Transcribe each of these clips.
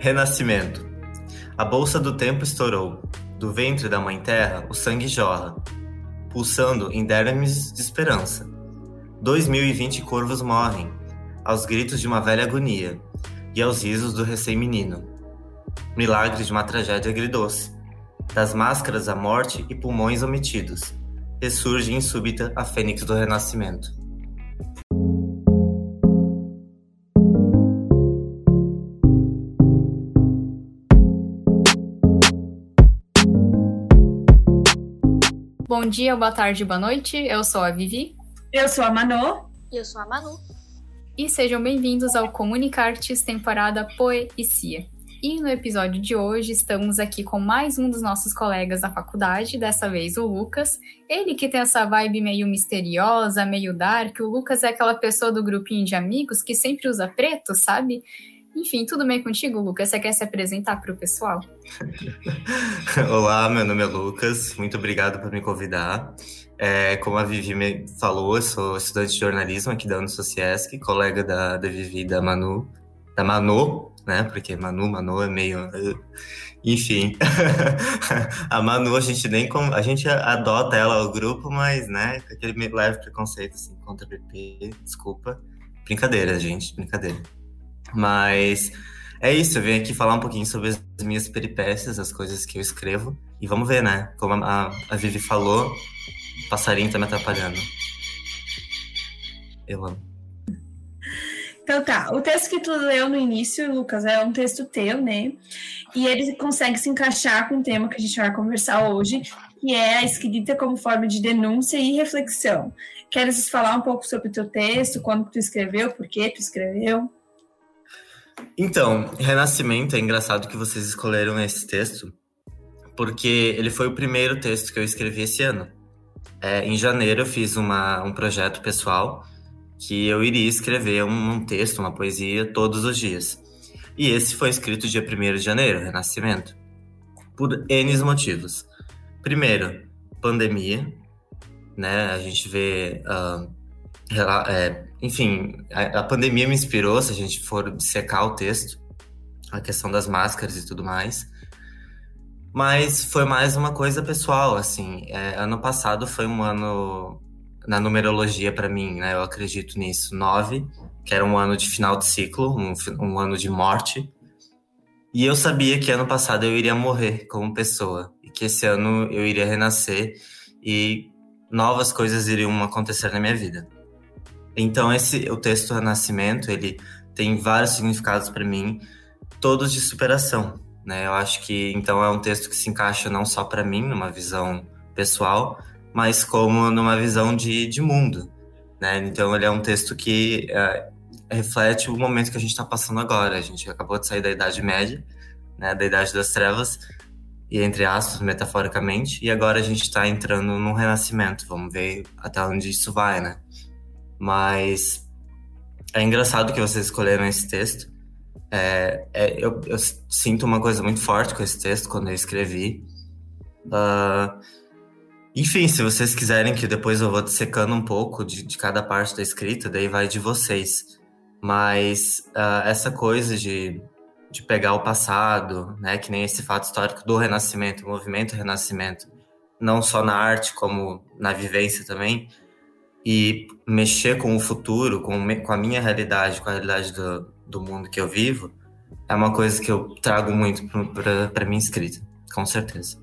Renascimento. A bolsa do tempo estourou. Do ventre da mãe terra, o sangue jorra, pulsando em dermes de esperança. 2020 corvos morrem, aos gritos de uma velha agonia e aos risos do recém-menino. Milagre de uma tragédia agridoce. Das máscaras a morte e pulmões omitidos. Ressurge em súbita a fênix do renascimento. Bom dia, boa tarde, boa noite. Eu sou a Vivi. Eu sou a Manu. E eu sou a Manu. E sejam bem-vindos ao Comunicartes temporada Poesia. E no episódio de hoje estamos aqui com mais um dos nossos colegas da faculdade, dessa vez o Lucas. Ele que tem essa vibe meio misteriosa, meio dark. O Lucas é aquela pessoa do grupinho de amigos que sempre usa preto, sabe? Enfim, tudo bem contigo, Lucas? Você quer se apresentar para o pessoal? Olá, meu nome é Lucas. Muito obrigado por me convidar. É, como a Vivi me falou, eu sou estudante de jornalismo aqui da Unisociesc, colega da, da Vivi da Manu, da Manu, né? Porque Manu, Manu é meio. Enfim. a Manu, a gente nem. A gente adota ela ao grupo, mas, né? Aquele leve preconceito assim, contra a PP, desculpa. Brincadeira, gente, brincadeira. Mas é isso, eu vim aqui falar um pouquinho sobre as minhas peripécias, as coisas que eu escrevo. E vamos ver, né? Como a, a Vivi falou, o passarinho tá me atrapalhando. Eu amo. Então tá, o texto que tu leu no início, Lucas, é um texto teu, né? E ele consegue se encaixar com o tema que a gente vai conversar hoje, que é a escrita como forma de denúncia e reflexão. Queres falar um pouco sobre o teu texto, quando tu escreveu, por que tu escreveu? Então, Renascimento, é engraçado que vocês escolheram esse texto, porque ele foi o primeiro texto que eu escrevi esse ano. É, em janeiro eu fiz uma, um projeto pessoal que eu iria escrever um, um, texto, uma poesia todos os dias. E esse foi escrito dia 1 de janeiro, Renascimento, por N motivos. Primeiro, pandemia, né? A gente vê uh, é, enfim, a, a, pandemia me inspirou, se a gente for secar o texto, a questão das máscaras e tudo mais. Mas foi mais uma coisa pessoal, assim. É, ano passado foi um ano na numerologia para mim, né? Eu acredito nisso. Nove, que era um ano de final de ciclo, um, um ano de morte. E eu sabia que ano passado eu iria morrer como pessoa e que esse ano eu iria renascer e novas coisas iriam acontecer na minha vida. Então esse o texto Renascimento, ele tem vários significados para mim, todos de superação, né? Eu acho que então é um texto que se encaixa não só para mim numa visão pessoal, mas como numa visão de, de mundo, né? Então ele é um texto que é, reflete o momento que a gente está passando agora. A gente acabou de sair da Idade Média, né? Da Idade das Trevas e entre aspas, metaforicamente, e agora a gente está entrando num renascimento. Vamos ver até onde isso vai, né? Mas é engraçado que vocês escolheram esse texto. É, é, eu, eu, sinto uma coisa muito forte com esse texto quando eu escrevi. Uh, enfim, se vocês quiserem que depois eu vou secando um pouco de, de cada parte da escrita, daí vai de vocês. Mas uh, essa coisa de, de pegar o passado, né, que nem esse fato histórico do Renascimento, o movimento Renascimento, não só na arte, como na vivência também, e mexer com o futuro, com, com a minha realidade, com a realidade do, do mundo que eu vivo, é uma coisa que eu trago muito para minha escrita, com certeza.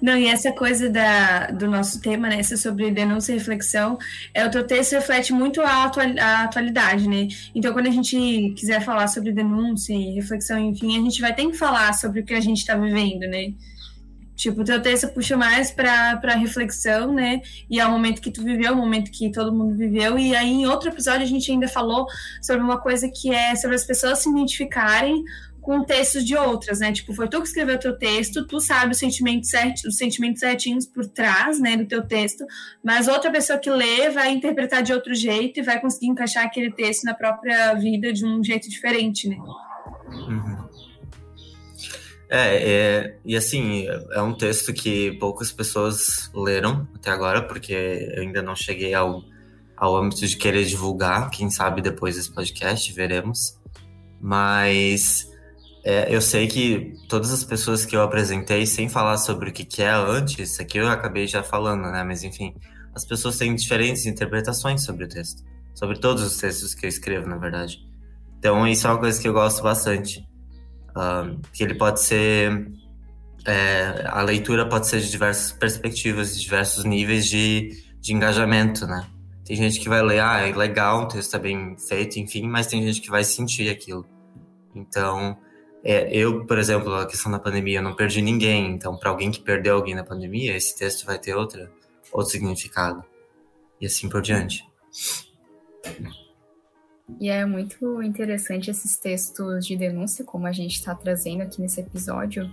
Não, e essa coisa da, do nosso tema, né, essa sobre denúncia e reflexão, é o teu texto reflete muito a, atual, a atualidade, né? Então, quando a gente quiser falar sobre denúncia e reflexão, enfim, a gente vai ter que falar sobre o que a gente está vivendo, né? Tipo, o teu texto puxa mais para reflexão, né? E é o momento que tu viveu, o momento que todo mundo viveu. E aí, em outro episódio, a gente ainda falou sobre uma coisa que é sobre as pessoas se identificarem com textos de outras, né? Tipo, foi tu que escreveu teu texto, tu sabe os sentimentos, certi os sentimentos certinhos por trás, né, do teu texto, mas outra pessoa que lê vai interpretar de outro jeito e vai conseguir encaixar aquele texto na própria vida de um jeito diferente, né? Uhum. É, é, e assim, é um texto que poucas pessoas leram até agora, porque eu ainda não cheguei ao, ao âmbito de querer divulgar. Quem sabe depois desse podcast, veremos. Mas é, eu sei que todas as pessoas que eu apresentei, sem falar sobre o que, que é antes, aqui eu acabei já falando, né? Mas enfim, as pessoas têm diferentes interpretações sobre o texto. Sobre todos os textos que eu escrevo, na verdade. Então, isso é uma coisa que eu gosto bastante. Que ele pode ser. É, a leitura pode ser de diversas perspectivas, de diversos níveis de, de engajamento, né? Tem gente que vai ler, ah, é legal, o texto é bem feito, enfim, mas tem gente que vai sentir aquilo. Então, é, eu, por exemplo, a questão da pandemia, eu não perdi ninguém. Então, para alguém que perdeu alguém na pandemia, esse texto vai ter outra, outro significado. E assim por diante. E é muito interessante esses textos de denúncia, como a gente está trazendo aqui nesse episódio,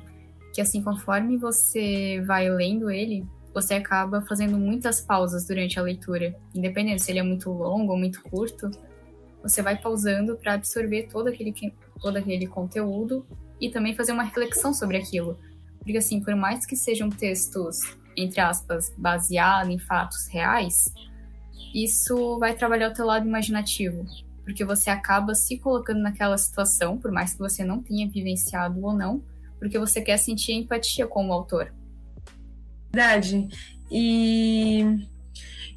que assim, conforme você vai lendo ele, você acaba fazendo muitas pausas durante a leitura. Independente se ele é muito longo ou muito curto, você vai pausando para absorver todo aquele todo aquele conteúdo e também fazer uma reflexão sobre aquilo. Porque, assim, por mais que sejam textos, entre aspas, baseados em fatos reais, isso vai trabalhar o teu lado imaginativo. Porque você acaba se colocando naquela situação, por mais que você não tenha vivenciado ou não, porque você quer sentir empatia com o autor. Verdade. E,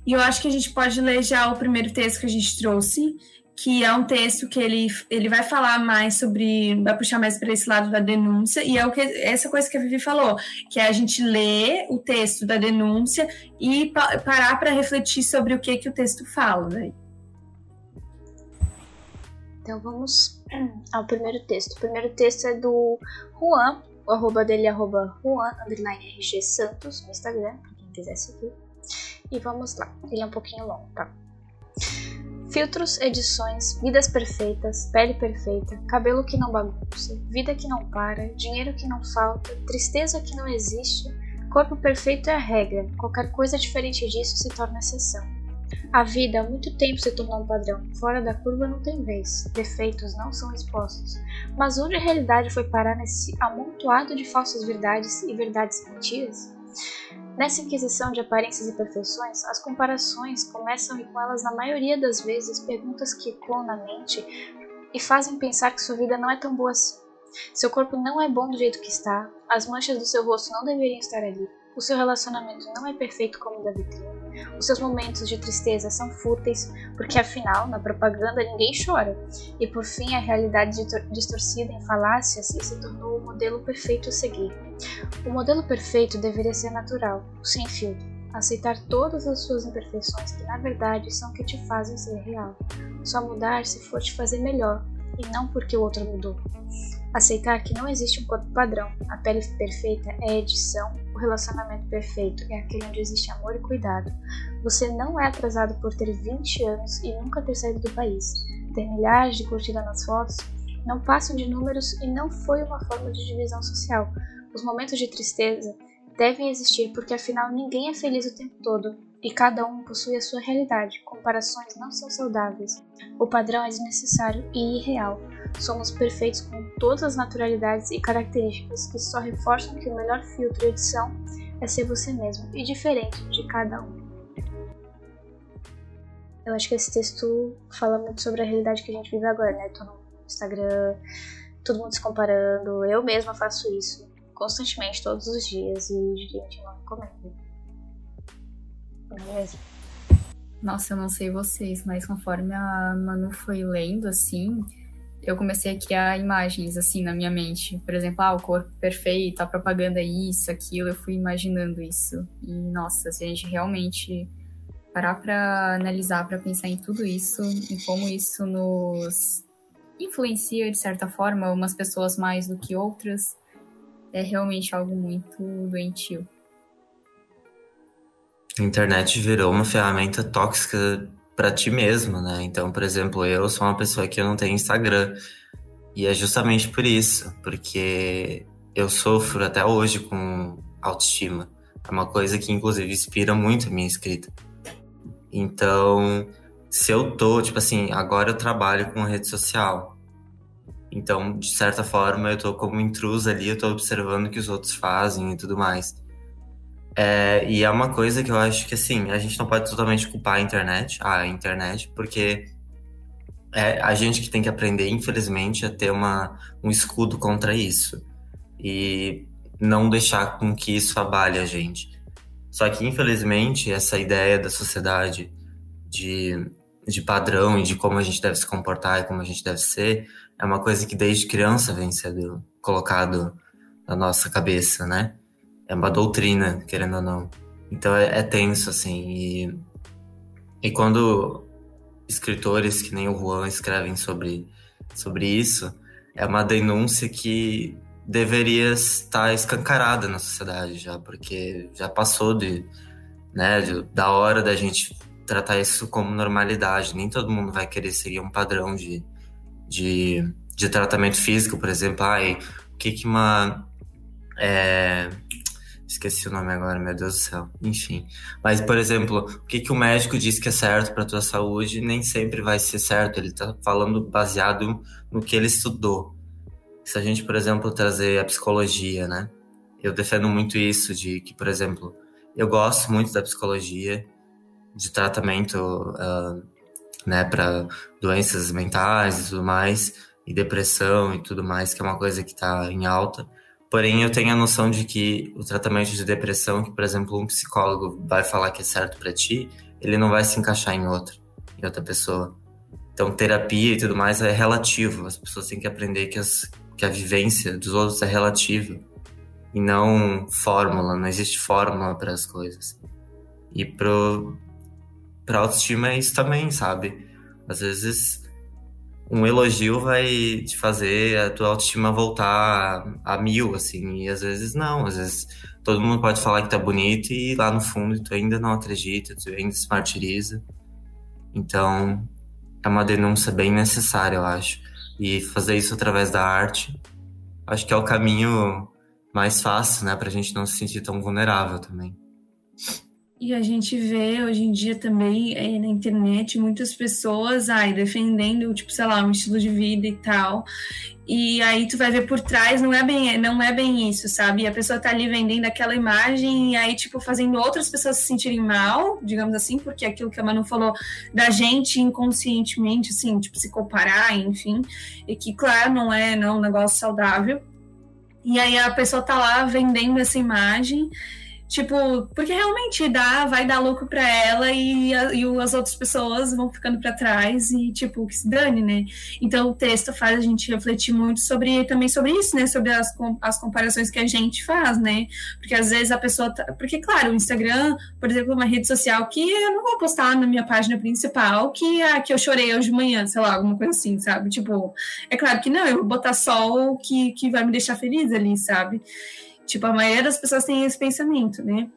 e eu acho que a gente pode ler já o primeiro texto que a gente trouxe, que é um texto que ele, ele vai falar mais sobre, vai puxar mais para esse lado da denúncia, e é o que essa coisa que a Vivi falou, que é a gente ler o texto da denúncia e pa parar para refletir sobre o que, que o texto fala. Né? Então vamos ao primeiro texto. O primeiro texto é do Juan, o arroba dele é arroba Juan, underline RG Santos, no Instagram, para quem quiser seguir. E vamos lá, ele é um pouquinho longo, tá? Filtros, edições, vidas perfeitas, pele perfeita, cabelo que não bagunça, vida que não para, dinheiro que não falta, tristeza que não existe, corpo perfeito é a regra, qualquer coisa diferente disso se torna exceção. A vida há muito tempo se tornou um padrão, fora da curva não tem vez, defeitos não são expostos. Mas onde a realidade foi parar nesse amontoado de falsas verdades e verdades mentiras? Nessa inquisição de aparências e perfeições, as comparações começam e com elas, na maioria das vezes, perguntas que ecoam na mente e fazem pensar que sua vida não é tão boa assim. Seu corpo não é bom do jeito que está, as manchas do seu rosto não deveriam estar ali, o seu relacionamento não é perfeito como o da vitrine, os seus momentos de tristeza são fúteis, porque afinal, na propaganda ninguém chora. E por fim, a realidade distorcida em falácias se tornou o modelo perfeito a seguir. O modelo perfeito deveria ser natural, sem filtro, aceitar todas as suas imperfeições que na verdade são que te fazem ser real. Só mudar se for te fazer melhor, e não porque o outro mudou. Aceitar que não existe um corpo padrão, a pele perfeita é edição, o relacionamento perfeito é aquele onde existe amor e cuidado. Você não é atrasado por ter 20 anos e nunca ter saído do país, ter milhares de curtidas nas fotos, não passam de números e não foi uma forma de divisão social. Os momentos de tristeza devem existir porque afinal ninguém é feliz o tempo todo e cada um possui a sua realidade. Comparações não são saudáveis. O padrão é desnecessário e irreal. Somos perfeitos com todas as naturalidades e características que só reforçam que o melhor filtro de edição é ser você mesmo e diferente de cada um. Eu acho que esse texto fala muito sobre a realidade que a gente vive agora, né? Tô no Instagram, todo mundo se comparando. Eu mesma faço isso constantemente, todos os dias, e gente, não recomendo. Não é? Nossa, eu não sei vocês, mas conforme a Manu foi lendo, assim, eu comecei a criar imagens assim na minha mente. Por exemplo, ah, o corpo perfeito, a propaganda é isso, aquilo, eu fui imaginando isso. E nossa, se a gente realmente parar para analisar, para pensar em tudo isso e como isso nos influencia de certa forma umas pessoas mais do que outras, é realmente algo muito doentio. A internet virou uma ferramenta tóxica para ti mesmo, né? Então, por exemplo, eu sou uma pessoa que eu não tenho Instagram. E é justamente por isso, porque eu sofro até hoje com autoestima. É uma coisa que, inclusive, inspira muito a minha escrita. Então, se eu tô, tipo assim, agora eu trabalho com rede social. Então, de certa forma, eu tô como intrusa ali, eu tô observando o que os outros fazem e tudo mais. É, e é uma coisa que eu acho que, assim, a gente não pode totalmente culpar a internet, a internet, porque é a gente que tem que aprender, infelizmente, a ter uma, um escudo contra isso. E não deixar com que isso abale a gente. Só que, infelizmente, essa ideia da sociedade de, de padrão e de como a gente deve se comportar e como a gente deve ser é uma coisa que desde criança vem sendo colocado na nossa cabeça, né? É uma doutrina, querendo ou não. Então é, é tenso, assim. E, e quando escritores que nem o Juan escrevem sobre, sobre isso, é uma denúncia que deveria estar escancarada na sociedade já, porque já passou de, né, de, da hora da gente tratar isso como normalidade. Nem todo mundo vai querer seguir um padrão de, de, de tratamento físico, por exemplo. Ai, o que que uma... É, esqueci o nome agora, meu Deus do céu. Enfim. Mas, por exemplo, o que, que o médico diz que é certo para tua saúde nem sempre vai ser certo. Ele está falando baseado no que ele estudou. Se a gente, por exemplo, trazer a psicologia, né? Eu defendo muito isso de que, por exemplo, eu gosto muito da psicologia, de tratamento, uh, né, para doenças mentais e tudo mais, e depressão e tudo mais, que é uma coisa que está em alta. Porém, eu tenho a noção de que o tratamento de depressão, que, por exemplo, um psicólogo vai falar que é certo para ti, ele não vai se encaixar em outra, em outra pessoa. Então, terapia e tudo mais é relativo. As pessoas têm que aprender que as que a vivência dos outros é relativa e não fórmula, não existe fórmula para as coisas. E pro para autoestima é isso também, sabe? Às vezes um elogio vai te fazer a tua autoestima voltar a, mil, assim, e às vezes não, às vezes todo mundo pode falar que tá bonito e lá no fundo tu ainda não acredita, tu ainda se martiriza. Então, é uma denúncia bem necessária, eu acho e fazer isso através da arte, acho que é o caminho mais fácil, né, para a gente não se sentir tão vulnerável também. E a gente vê hoje em dia também é, na internet muitas pessoas ai, defendendo, tipo, sei lá, um estilo de vida e tal. E aí tu vai ver por trás, não é bem, não é bem isso, sabe? E a pessoa tá ali vendendo aquela imagem e aí, tipo, fazendo outras pessoas se sentirem mal, digamos assim, porque aquilo que a Manu falou da gente inconscientemente, assim, tipo, se comparar, enfim. E que, claro, não é, não é um negócio saudável. E aí a pessoa tá lá vendendo essa imagem Tipo, porque realmente dá, vai dar lucro para ela e, a, e as outras pessoas vão ficando para trás e, tipo, que se dane, né? Então o texto faz a gente refletir muito sobre também sobre isso, né? Sobre as, as comparações que a gente faz, né? Porque às vezes a pessoa. Tá, porque, claro, o Instagram, por exemplo, é uma rede social que eu não vou postar na minha página principal que, ah, que eu chorei hoje de manhã, sei lá, alguma coisa assim, sabe? Tipo, é claro que não, eu vou botar só o que, que vai me deixar feliz ali, sabe? Tipo, a maioria das pessoas tem esse pensamento, né?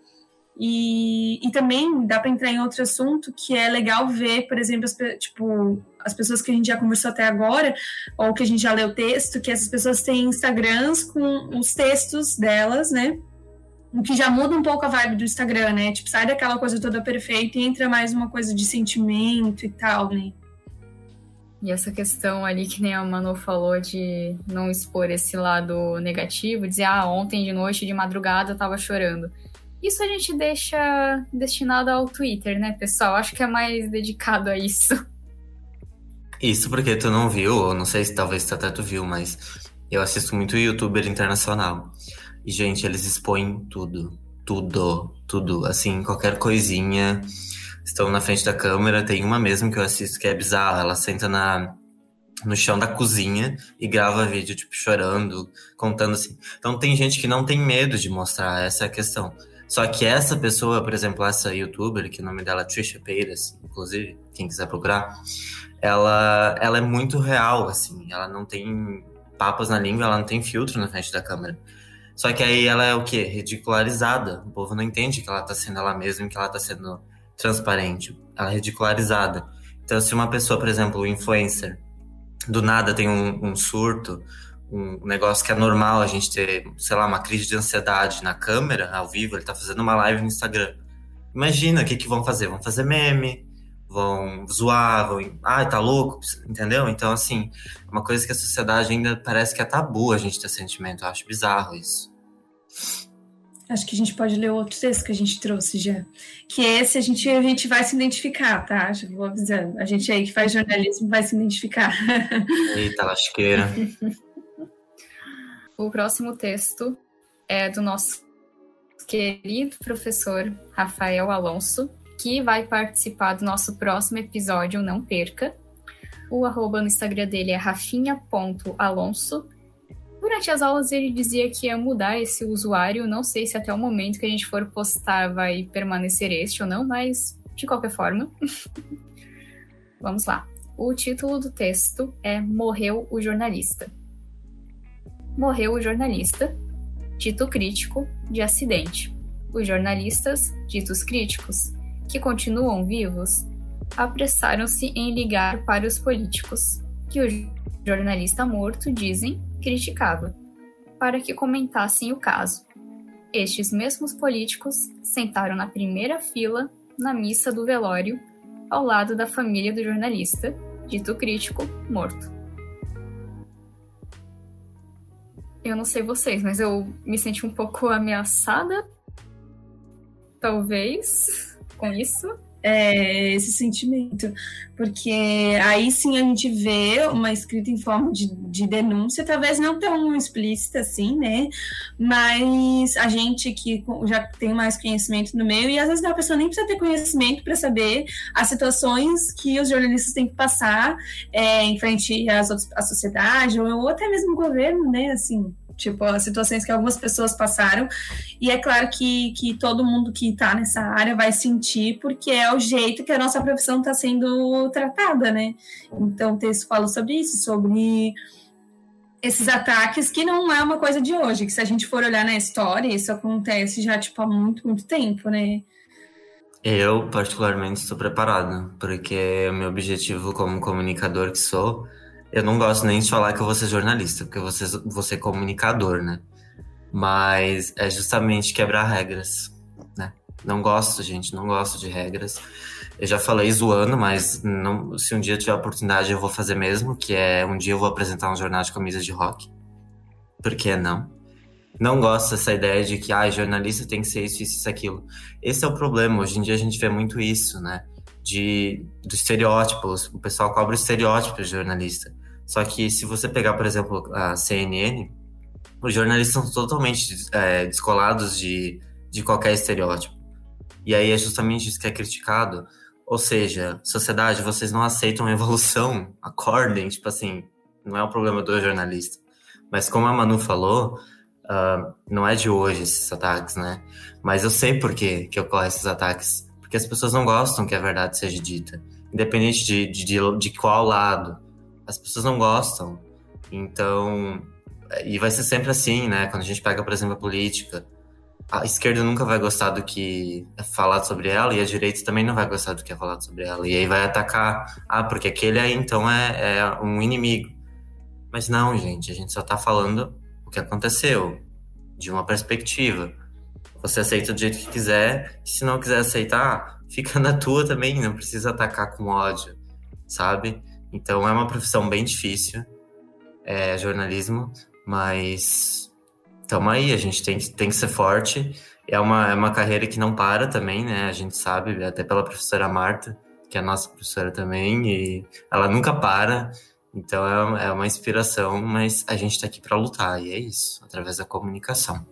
E, e também dá para entrar em outro assunto que é legal ver, por exemplo, as, tipo, as pessoas que a gente já conversou até agora, ou que a gente já leu texto, que essas pessoas têm Instagrams com os textos delas, né? O que já muda um pouco a vibe do Instagram, né? Tipo, sai daquela coisa toda perfeita e entra mais uma coisa de sentimento e tal, né? E essa questão ali que nem a Manu falou de não expor esse lado negativo, dizer, ah, ontem de noite, de madrugada, eu tava chorando. Isso a gente deixa destinado ao Twitter, né, pessoal? Acho que é mais dedicado a isso. Isso porque tu não viu, não sei se talvez até tu viu, mas eu assisto muito youtuber internacional. E, gente, eles expõem tudo. Tudo, tudo. Assim, qualquer coisinha estão na frente da câmera. Tem uma mesmo que eu assisto que é bizarra. Ela senta na, no chão da cozinha e grava vídeo, tipo, chorando, contando assim. Então tem gente que não tem medo de mostrar, essa é a questão. Só que essa pessoa, por exemplo, essa youtuber, que o nome dela é Trisha Peiras, inclusive, quem quiser procurar, ela, ela é muito real, assim. Ela não tem papas na língua, ela não tem filtro na frente da câmera. Só que aí ela é o quê? Ridicularizada. O povo não entende que ela tá sendo ela mesma, que ela tá sendo transparente, ela é ridicularizada. Então, se uma pessoa, por exemplo, um influencer, do nada tem um, um surto, um negócio que é normal a gente ter, sei lá, uma crise de ansiedade na câmera, ao vivo, ele tá fazendo uma live no Instagram. Imagina o que, que vão fazer? Vão fazer meme, vão zoar, vão. Ai, tá louco, entendeu? Então, assim, uma coisa que a sociedade ainda parece que é tabu a gente ter sentimento. Eu acho bizarro isso. Acho que a gente pode ler outro texto que a gente trouxe já. Que esse a gente, a gente vai se identificar, tá? Já vou avisando. A gente aí que faz jornalismo vai se identificar. Eita, lasqueira. o próximo texto é do nosso querido professor Rafael Alonso, que vai participar do nosso próximo episódio, não perca. O arroba no Instagram dele é rafinha.alonso. Durante as aulas ele dizia que ia mudar esse usuário, não sei se até o momento que a gente for postar vai permanecer este ou não, mas de qualquer forma. Vamos lá. O título do texto é Morreu o Jornalista. Morreu o jornalista, dito crítico, de acidente. Os jornalistas, ditos críticos, que continuam vivos, apressaram-se em ligar para os políticos, que o jornalista morto, dizem, criticava, para que comentassem o caso. Estes mesmos políticos sentaram na primeira fila na missa do velório, ao lado da família do jornalista, dito crítico, morto. Eu não sei vocês, mas eu me senti um pouco ameaçada, talvez, com isso é, esse sentimento, porque aí sim a gente vê uma escrita em forma de, de denúncia, talvez não tão explícita assim, né? Mas a gente que já tem mais conhecimento no meio, e às vezes a pessoa nem precisa ter conhecimento para saber as situações que os jornalistas têm que passar é, em frente às outras, à sociedade, ou, ou até mesmo o governo, né? Assim, tipo, as situações que algumas pessoas passaram. E é claro que, que todo mundo que está nessa área vai sentir, porque é o jeito que a nossa profissão está sendo tratada, né? Então, o texto fala sobre isso, sobre esses ataques que não é uma coisa de hoje, que se a gente for olhar na história, isso acontece já, tipo, há muito, muito tempo, né? Eu, particularmente, estou preparado, porque o meu objetivo como comunicador que sou eu não gosto nem de falar que eu vou ser jornalista, porque eu vou ser, comunicador, né? Mas é justamente quebrar regras, né? Não gosto, gente, não gosto de regras. Eu já falei zoando, mas não, se um dia tiver oportunidade eu vou fazer mesmo, que é um dia eu vou apresentar um jornal de camisas de rock. Por que não? Não gosto dessa ideia de que ah, jornalista tem que ser isso, isso, isso, aquilo. Esse é o problema. Hoje em dia a gente vê muito isso, né? De, dos estereótipos. O pessoal cobra estereótipos de jornalista. Só que se você pegar, por exemplo, a CNN, os jornalistas são totalmente é, descolados de, de qualquer estereótipo. E aí é justamente isso que é criticado. Ou seja, sociedade, vocês não aceitam evolução, acordem, tipo assim, não é o problema do jornalista. Mas como a Manu falou, uh, não é de hoje esses ataques, né? Mas eu sei por que, que ocorrem esses ataques. Porque as pessoas não gostam que a verdade seja dita. Independente de, de, de, de qual lado as pessoas não gostam. Então, e vai ser sempre assim, né? Quando a gente pega, por exemplo, a política, a esquerda nunca vai gostar do que é falado sobre ela e a direita também não vai gostar do que é falado sobre ela. E aí vai atacar, ah, porque aquele aí então é, é um inimigo. Mas não, gente, a gente só tá falando o que aconteceu, de uma perspectiva. Você aceita do jeito que quiser, e se não quiser aceitar, fica na tua também, não precisa atacar com ódio, sabe? Então é uma profissão bem difícil, é jornalismo, mas estamos aí, a gente tem, tem que ser forte. É uma, é uma carreira que não para também, né? A gente sabe, até pela professora Marta, que é nossa professora também, e ela nunca para. Então é, é uma inspiração, mas a gente está aqui para lutar, e é isso, através da comunicação.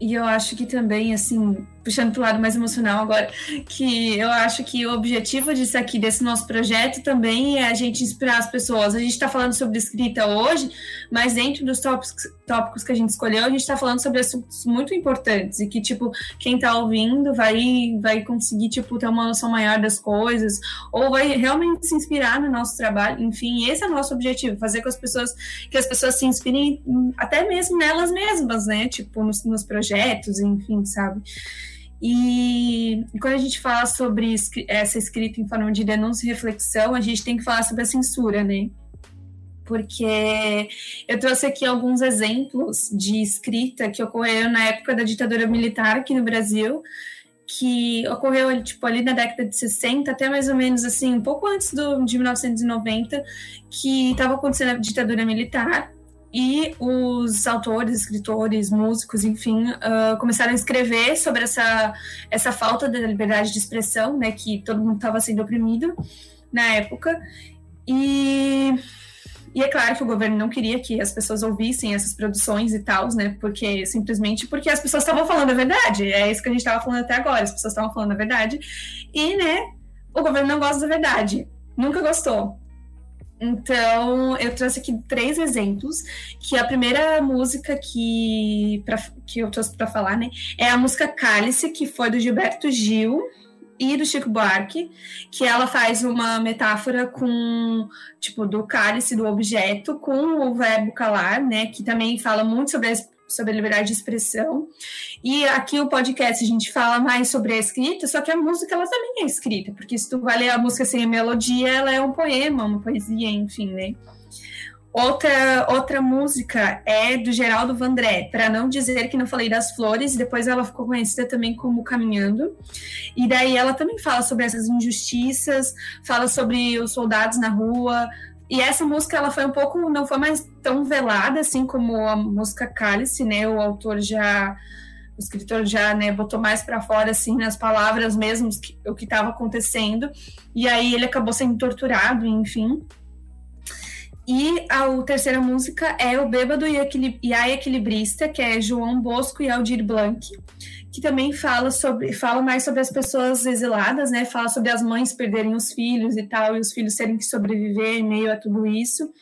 E eu acho que também, assim, puxando para o lado mais emocional agora, que eu acho que o objetivo disso aqui, desse nosso projeto, também é a gente inspirar as pessoas. A gente está falando sobre escrita hoje, mas dentro dos tópicos, tópicos que a gente escolheu, a gente está falando sobre assuntos muito importantes e que, tipo, quem está ouvindo vai, vai conseguir, tipo, ter uma noção maior das coisas ou vai realmente se inspirar no nosso trabalho. Enfim, esse é o nosso objetivo, fazer com as pessoas, que as pessoas se inspirem até mesmo nelas mesmas, né? Tipo, nos, nos projetos, enfim, sabe? E, quando a gente fala sobre essa escrita em forma de denúncia e reflexão, a gente tem que falar sobre a censura, né? Porque eu trouxe aqui alguns exemplos de escrita que ocorreram na época da ditadura militar aqui no Brasil, que ocorreu tipo, ali na década de 60, até mais ou menos assim, um pouco antes do, de 1990, que estava acontecendo a ditadura militar e os autores, escritores, músicos, enfim, uh, começaram a escrever sobre essa, essa falta de liberdade de expressão, né, que todo mundo estava sendo oprimido na época. E, e é claro que o governo não queria que as pessoas ouvissem essas produções e tal, né, porque simplesmente porque as pessoas estavam falando a verdade. É isso que a gente estava falando até agora, as pessoas estavam falando a verdade. E, né, o governo não gosta da verdade. Nunca gostou. Então, eu trouxe aqui três exemplos, que a primeira música que, pra, que eu trouxe para falar, né, é a música Cálice, que foi do Gilberto Gil e do Chico Buarque, que ela faz uma metáfora com, tipo, do cálice, do objeto, com o verbo calar, né, que também fala muito sobre a sobre a liberdade de expressão. E aqui o podcast a gente fala mais sobre a escrita, só que a música ela também é escrita, porque se tu vai ler a música sem a melodia, ela é um poema, uma poesia, enfim, né? Outra, outra música é do Geraldo Vandré, para não dizer que não falei das flores, depois ela ficou conhecida também como Caminhando. E daí ela também fala sobre essas injustiças, fala sobre os soldados na rua, e essa música ela foi um pouco, não foi mais tão velada assim como a música Cálice, né? O autor já, o escritor já, né, botou mais para fora assim nas palavras mesmo que, o que estava acontecendo. E aí ele acabou sendo torturado, enfim. E a, a terceira música é o Bêbado e a Equilibrista, que é João Bosco e Aldir Blanc que também fala sobre fala mais sobre as pessoas exiladas, né? Fala sobre as mães perderem os filhos e tal, e os filhos terem que sobreviver em meio a tudo isso.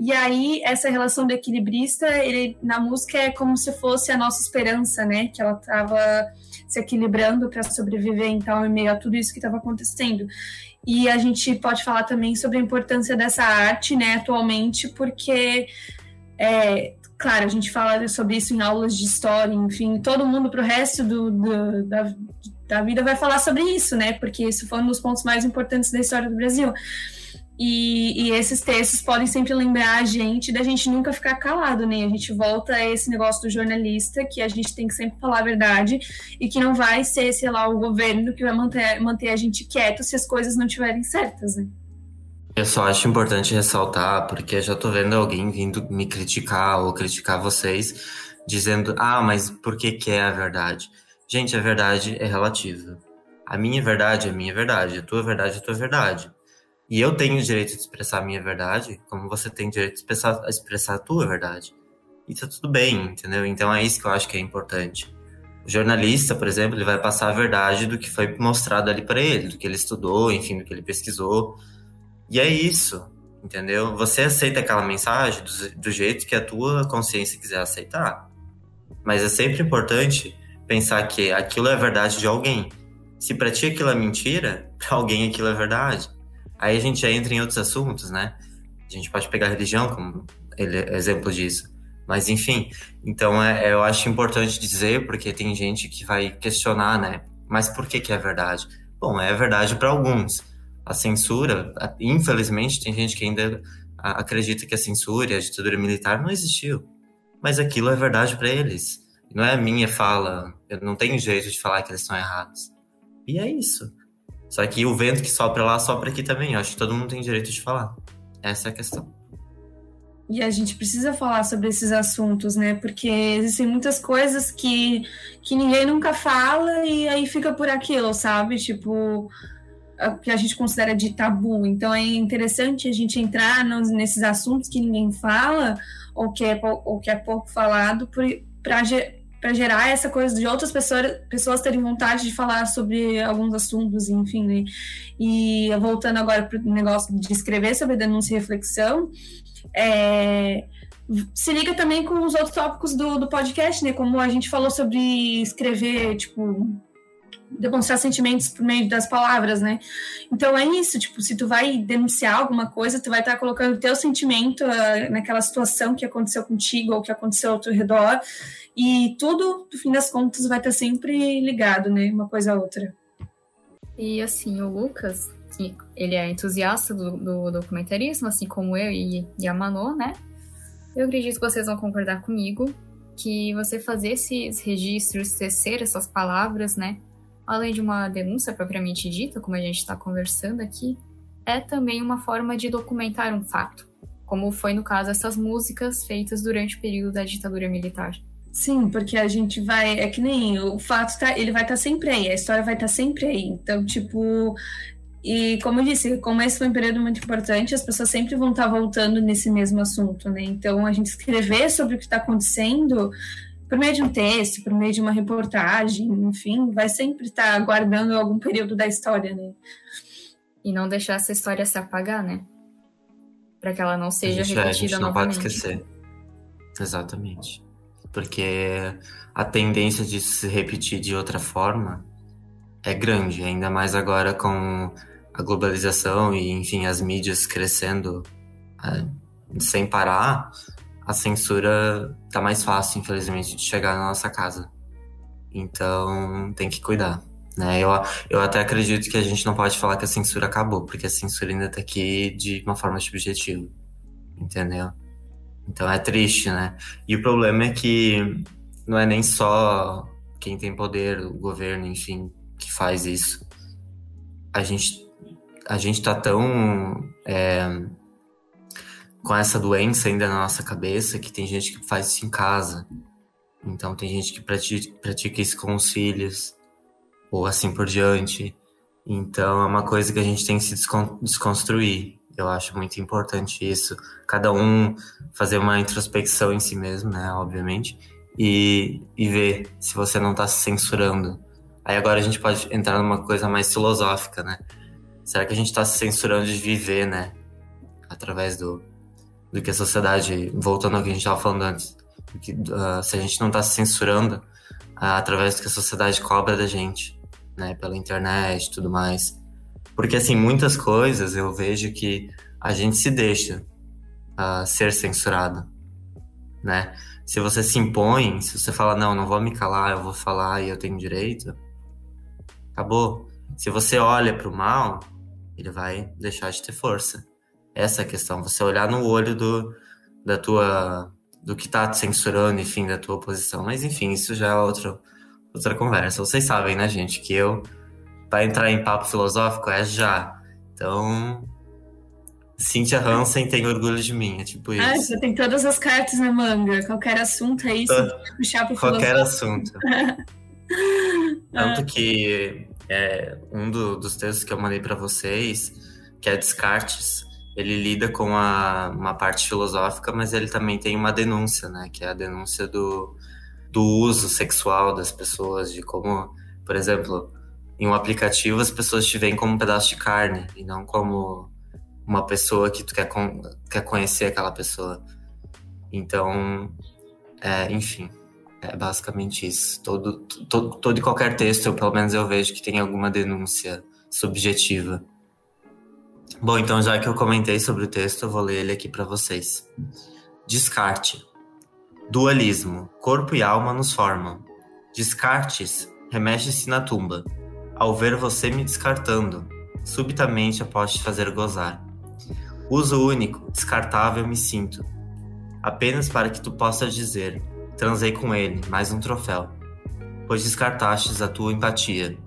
E aí essa relação do equilibrista, ele na música é como se fosse a nossa esperança, né? Que ela estava se equilibrando para sobreviver então em meio a tudo isso que estava acontecendo. E a gente pode falar também sobre a importância dessa arte, né, atualmente, porque é, claro, a gente fala sobre isso em aulas de história, enfim, todo mundo para o resto do, do, da, da vida vai falar sobre isso, né? Porque isso foi um dos pontos mais importantes da história do Brasil. E, e, esses textos podem sempre lembrar a gente da gente nunca ficar calado, né? A gente volta a esse negócio do jornalista, que a gente tem que sempre falar a verdade e que não vai ser, sei lá, o governo que vai manter, manter a gente quieto se as coisas não estiverem certas, né? Eu só acho importante ressaltar, porque já tô vendo alguém vindo me criticar ou criticar vocês, dizendo, ah, mas por que que é a verdade? Gente, a verdade é relativa. A minha verdade é minha verdade, a tua verdade é a tua verdade. E eu tenho o direito de expressar a minha verdade, como você tem o direito de expressar, expressar a tua verdade. E tá tudo bem, entendeu? Então é isso que eu acho que é importante. O jornalista, por exemplo, ele vai passar a verdade do que foi mostrado ali para ele, do que ele estudou, enfim, do que ele pesquisou. E é isso, entendeu? Você aceita aquela mensagem do, do jeito que a tua consciência quiser aceitar. Mas é sempre importante pensar que aquilo é verdade de alguém. Se para ti aquilo é mentira, para alguém aquilo é verdade. Aí a gente já entra em outros assuntos, né? A gente pode pegar a religião como exemplo disso. Mas enfim, então é, eu acho importante dizer, porque tem gente que vai questionar, né? Mas por que, que é verdade? Bom, é verdade para alguns a censura, infelizmente, tem gente que ainda acredita que a censura e a ditadura militar não existiu. Mas aquilo é verdade para eles. Não é a minha fala, eu não tenho jeito de falar que eles estão errados. E é isso. Só que o vento que sopra lá, sopra aqui também. Eu acho que todo mundo tem direito de falar. Essa é a questão. E a gente precisa falar sobre esses assuntos, né? Porque existem muitas coisas que, que ninguém nunca fala e aí fica por aquilo, sabe? Tipo, que a gente considera de tabu. Então é interessante a gente entrar nos, nesses assuntos que ninguém fala ou que é, ou que é pouco falado para gerar essa coisa de outras pessoas, pessoas terem vontade de falar sobre alguns assuntos, enfim. Né? E voltando agora para o negócio de escrever sobre denúncia e reflexão, é, se liga também com os outros tópicos do, do podcast, né? Como a gente falou sobre escrever, tipo, demonstrar sentimentos por meio das palavras, né? Então é isso, tipo, se tu vai denunciar alguma coisa, tu vai estar colocando teu sentimento uh, naquela situação que aconteceu contigo ou que aconteceu ao teu redor, e tudo, no fim das contas, vai estar sempre ligado, né? Uma coisa a outra. E assim, o Lucas, ele é entusiasta do, do documentarismo, assim como eu e, e a Manu, né? Eu acredito que vocês vão concordar comigo que você fazer esses registros, tecer essas palavras, né? Além de uma denúncia propriamente dita, como a gente está conversando aqui, é também uma forma de documentar um fato, como foi no caso essas músicas feitas durante o período da ditadura militar. Sim, porque a gente vai. É que nem o fato tá. Ele vai estar tá sempre aí, a história vai estar tá sempre aí. Então, tipo. E como eu disse, como esse foi um período muito importante, as pessoas sempre vão estar tá voltando nesse mesmo assunto, né? Então, a gente escrever sobre o que está acontecendo por meio de um texto, por meio de uma reportagem, enfim, vai sempre estar guardando algum período da história, né? E não deixar essa história se apagar, né? Para que ela não seja gente, repetida é, a gente não novamente. pode esquecer. Exatamente. Porque a tendência de se repetir de outra forma é grande, ainda mais agora com a globalização e, enfim, as mídias crescendo é, sem parar, a censura tá mais fácil, infelizmente, de chegar na nossa casa. Então, tem que cuidar. Né? Eu, eu até acredito que a gente não pode falar que a censura acabou, porque a censura ainda tá aqui de uma forma subjetiva. Entendeu? Então é triste, né? E o problema é que não é nem só quem tem poder, o governo, enfim, que faz isso. A gente, a gente tá tão é, com essa doença ainda na nossa cabeça que tem gente que faz isso em casa. Então tem gente que pratica, pratica isso com os filhos, ou assim por diante. Então é uma coisa que a gente tem que se desconstruir. Eu acho muito importante isso. Cada um fazer uma introspecção em si mesmo, né? Obviamente. E, e ver se você não está se censurando. Aí agora a gente pode entrar numa coisa mais filosófica, né? Será que a gente está se censurando de viver, né? Através do, do que a sociedade, voltando ao que a gente estava falando antes, que, uh, se a gente não está se censurando uh, através do que a sociedade cobra da gente, né, pela internet e tudo mais. Porque, assim, muitas coisas eu vejo que a gente se deixa uh, ser censurado, né? Se você se impõe, se você fala, não, não vou me calar, eu vou falar e eu tenho direito, acabou. Se você olha para o mal, ele vai deixar de ter força. Essa é questão, você olhar no olho do, da tua, do que tá te censurando, enfim, da tua oposição. Mas enfim, isso já é outro, outra conversa. Vocês sabem, né, gente, que eu, para entrar em papo filosófico, é já. Então, Cynthia Hansen tem orgulho de mim, é tipo isso. Ah, você tem todas as cartas na manga. Qualquer assunto aí, se puxar pro Qualquer assunto. Tanto que é, um do, dos textos que eu mandei para vocês, que é Descartes, ele lida com a, uma parte filosófica, mas ele também tem uma denúncia, né? Que é a denúncia do, do uso sexual das pessoas, de como, por exemplo, em um aplicativo as pessoas te veem como um pedaço de carne e não como uma pessoa que tu quer, quer conhecer aquela pessoa. Então, é, enfim, é basicamente isso. Todo, todo, todo e qualquer texto, eu, pelo menos eu vejo que tem alguma denúncia subjetiva. Bom, então já que eu comentei sobre o texto, eu vou ler ele aqui para vocês. Descarte. Dualismo. Corpo e alma nos formam. Descartes remexe-se na tumba. Ao ver você me descartando, subitamente após te fazer gozar. Uso único, descartável me sinto. Apenas para que tu possas dizer: transei com ele, mais um troféu. Pois descartastes a tua empatia.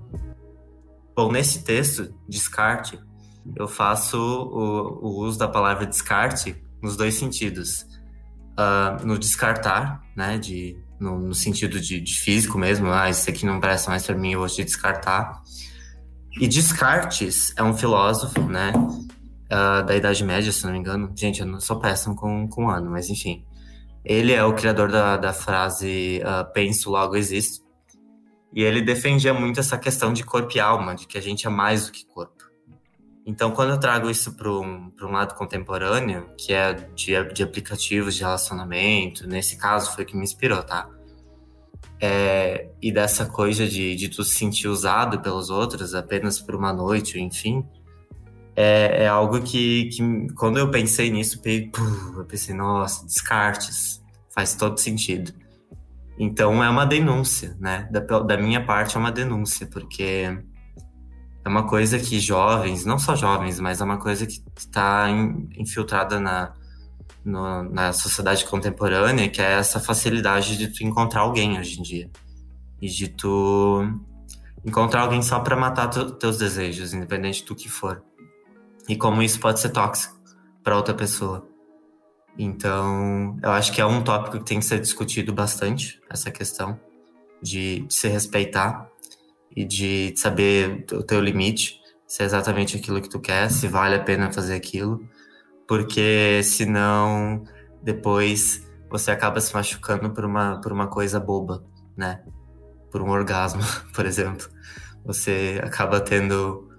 Bom, nesse texto, descarte eu faço o, o uso da palavra descarte nos dois sentidos. Uh, no descartar, né, de, no, no sentido de, de, físico mesmo, ah, isso aqui não presta mais para mim, eu vou te descartar. E Descartes é um filósofo, né, uh, da Idade Média, se não me engano. Gente, eu não sou péssimo com, com ano, mas enfim. Ele é o criador da, da frase uh, penso, logo existo. E ele defendia muito essa questão de corpo e alma, de que a gente é mais do que corpo. Então, quando eu trago isso para um, um lado contemporâneo, que é de, de aplicativos de relacionamento, nesse caso foi que me inspirou, tá? É, e dessa coisa de, de tu se sentir usado pelos outros apenas por uma noite, enfim, é, é algo que, que, quando eu pensei nisso, eu pensei, nossa, descartes, faz todo sentido. Então é uma denúncia, né? Da, da minha parte é uma denúncia, porque é uma coisa que jovens, não só jovens, mas é uma coisa que está infiltrada na, no, na sociedade contemporânea, que é essa facilidade de tu encontrar alguém hoje em dia. E de tu encontrar alguém só para matar tu, teus desejos, independente do que for. E como isso pode ser tóxico para outra pessoa. Então, eu acho que é um tópico que tem que ser discutido bastante, essa questão de, de se respeitar e de saber o teu limite, se é exatamente aquilo que tu quer, se vale a pena fazer aquilo, porque senão depois você acaba se machucando por uma, por uma coisa boba, né? Por um orgasmo, por exemplo. Você acaba tendo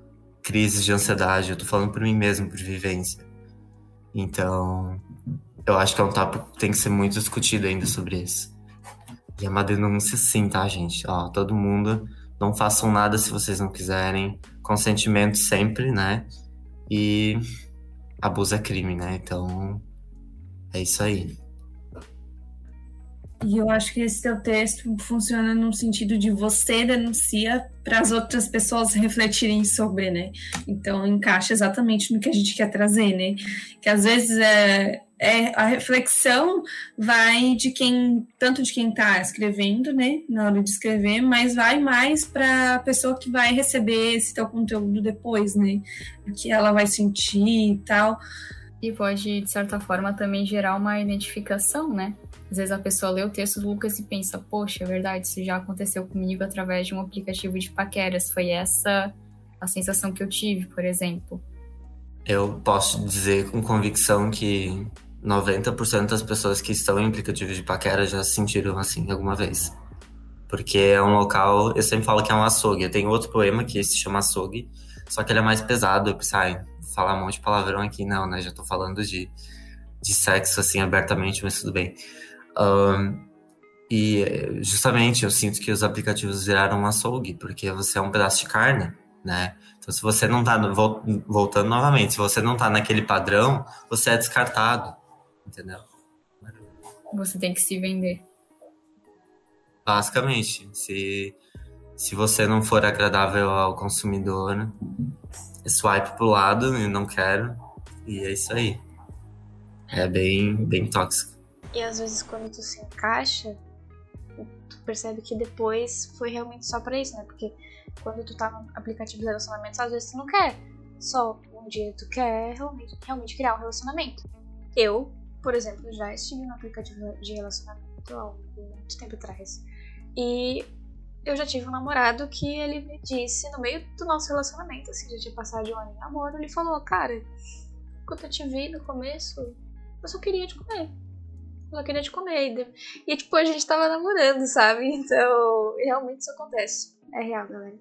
crises de ansiedade, eu tô falando por mim mesmo, por vivência. Então, eu acho que é um tópico que tem que ser muito discutido ainda sobre isso. E é uma denúncia sim, tá, gente? Ó, todo mundo, não façam nada se vocês não quiserem. Consentimento sempre, né? E abuso é crime, né? Então, é isso aí. E eu acho que esse teu texto funciona no sentido de você denuncia para as outras pessoas refletirem sobre, né? Então encaixa exatamente no que a gente quer trazer, né? Que às vezes é, é a reflexão vai de quem tanto de quem está escrevendo, né, na hora de escrever, mas vai mais para a pessoa que vai receber esse teu conteúdo depois, né? O que ela vai sentir e tal. E pode, de certa forma, também gerar uma identificação, né? Às vezes a pessoa lê o texto do Lucas e pensa, poxa, é verdade, isso já aconteceu comigo através de um aplicativo de paqueras. Foi essa a sensação que eu tive, por exemplo. Eu posso dizer com convicção que 90% das pessoas que estão em aplicativo de paquera já se sentiram assim alguma vez. Porque é um local, eu sempre falo que é um açougue. Eu tenho outro poema que se chama Açougue, só que ele é mais pesado. Eu pensei, ai, falar um monte de palavrão aqui, não, né? Já tô falando de, de sexo, assim, abertamente, mas tudo bem. Um, e justamente eu sinto que os aplicativos viraram um açougue, porque você é um pedaço de carne, né? Então, se você não tá, voltando novamente, se você não tá naquele padrão, você é descartado, entendeu? Você tem que se vender. Basicamente, se, se você não for agradável ao consumidor, swipe pro lado e não quero. E é isso aí. É bem, bem tóxico. E às vezes quando tu se encaixa, tu percebe que depois foi realmente só pra isso, né? Porque quando tu tá no aplicativo de relacionamento, às vezes tu não quer só um dia, tu quer realmente, realmente criar um relacionamento. Eu, por exemplo, já estive no aplicativo de relacionamento há muito tempo atrás. E eu já tive um namorado que ele me disse, no meio do nosso relacionamento, assim, já tinha passado de um ano de namoro, ele falou, cara, quando eu te vi no começo, eu só queria te comer. Eu só queria te comer. E, tipo, a gente tava namorando, sabe? Então, realmente isso acontece. É real, galera.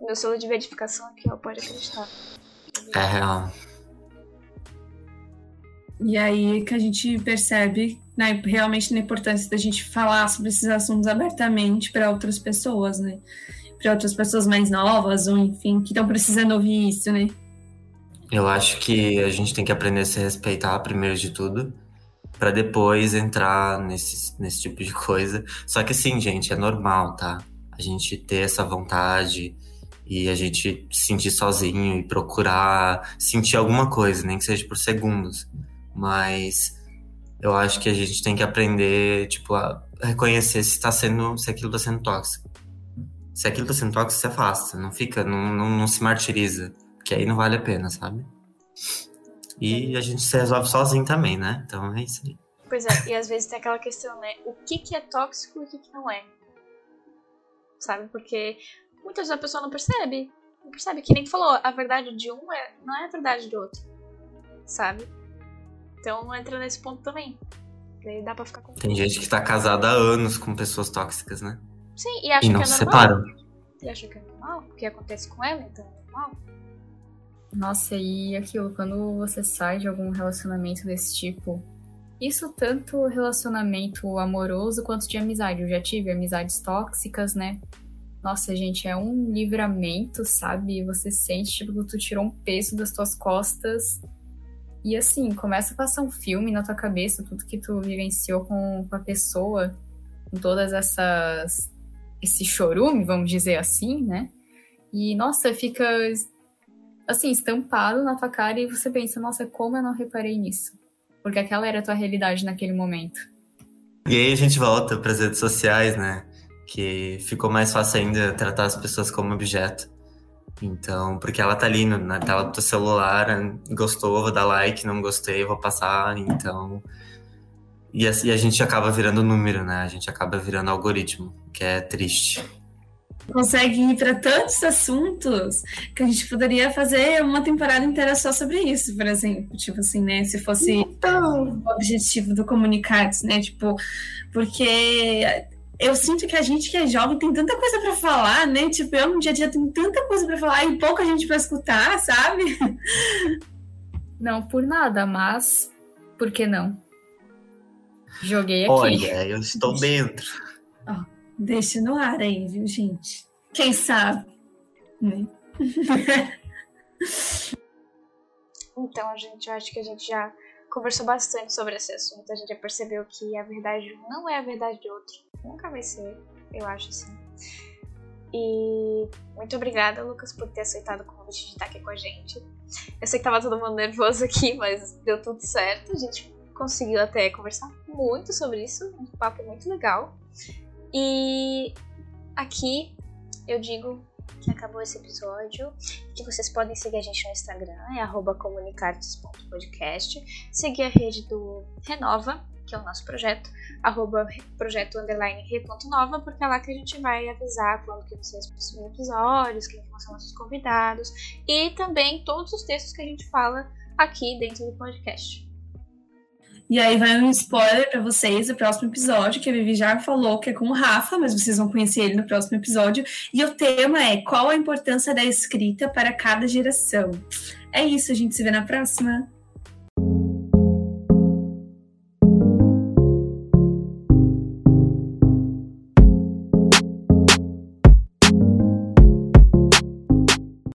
Meu selo de verificação aqui, ó, pode acreditar. É real. E aí que a gente percebe né, realmente na importância da gente falar sobre esses assuntos abertamente para outras pessoas, né? Para outras pessoas mais novas, ou enfim, que estão precisando ouvir isso, né? Eu acho que a gente tem que aprender a se respeitar primeiro de tudo, para depois entrar nesse, nesse tipo de coisa. Só que assim, gente, é normal, tá? A gente ter essa vontade e a gente sentir sozinho e procurar sentir alguma coisa, nem que seja por segundos. Mas eu acho que a gente tem que aprender, tipo, a reconhecer se tá sendo, se aquilo tá sendo tóxico. Se aquilo tá sendo tóxico, se afasta, não fica, não, não, não se martiriza, que aí não vale a pena, sabe? E a gente se resolve sozinho também, né? Então é isso aí. Pois é, e às vezes tem aquela questão, né? O que, que é tóxico e o que, que não é? Sabe? Porque muitas vezes a pessoa não percebe. Não percebe. Que nem tu falou, a verdade de um é, não é a verdade do outro. Sabe? Então entra nesse ponto também. Daí dá pra ficar com. Tem gente que tá casada há anos com pessoas tóxicas, né? Sim, e acha e não que é se normal. separam. E acha que é normal. O que acontece com ela, então é normal. Nossa, e aquilo, quando você sai de algum relacionamento desse tipo, isso tanto relacionamento amoroso quanto de amizade. Eu já tive amizades tóxicas, né? Nossa, gente, é um livramento, sabe? Você sente, tipo, que tu tirou um peso das tuas costas. E assim, começa a passar um filme na tua cabeça, tudo que tu vivenciou com, com a pessoa, com todas essas. esse chorume, vamos dizer assim, né? E, nossa, fica assim, estampado na tua cara e você pensa, nossa, como eu não reparei nisso? Porque aquela era a tua realidade naquele momento. E aí a gente volta para as redes sociais, né? Que ficou mais fácil ainda tratar as pessoas como objeto. Então, porque ela tá ali na tela do teu celular, gostou, vou dar like, não gostei, vou passar, então. E assim a gente acaba virando número, né? A gente acaba virando algoritmo, que é triste. Consegue ir para tantos assuntos que a gente poderia fazer uma temporada inteira só sobre isso, por exemplo. Tipo assim, né? Se fosse então... o objetivo do Comunicates, né? Tipo, porque eu sinto que a gente que é jovem tem tanta coisa para falar, né? Tipo, eu no dia a dia tenho tanta coisa para falar e pouca gente para escutar, sabe? Não por nada, mas por que não? Joguei aqui. Olha, eu estou dentro. Ó, deixa no ar aí, viu, gente? Quem sabe? Né? então, gente, eu acho que a gente já conversou bastante sobre esse assunto. A gente já percebeu que a verdade de um não é a verdade de outro nunca vai ser, eu acho assim. E muito obrigada, Lucas, por ter aceitado o convite de estar aqui com a gente. Eu sei que tava todo mundo nervoso aqui, mas deu tudo certo. A gente conseguiu até conversar muito sobre isso, um papo muito legal. E aqui eu digo que acabou esse episódio, que vocês podem seguir a gente no Instagram, é comunicartes.podcast, seguir a rede do Renova, que é o nosso projeto, arroba projeto underline re.nova, porque é lá que a gente vai avisar quando que vocês possuem episódios, quem ser nossos convidados, e também todos os textos que a gente fala aqui dentro do podcast. E aí vai um spoiler para vocês do próximo episódio, que a Vivi já falou que é com o Rafa, mas vocês vão conhecer ele no próximo episódio. E o tema é qual a importância da escrita para cada geração. É isso, a gente se vê na próxima.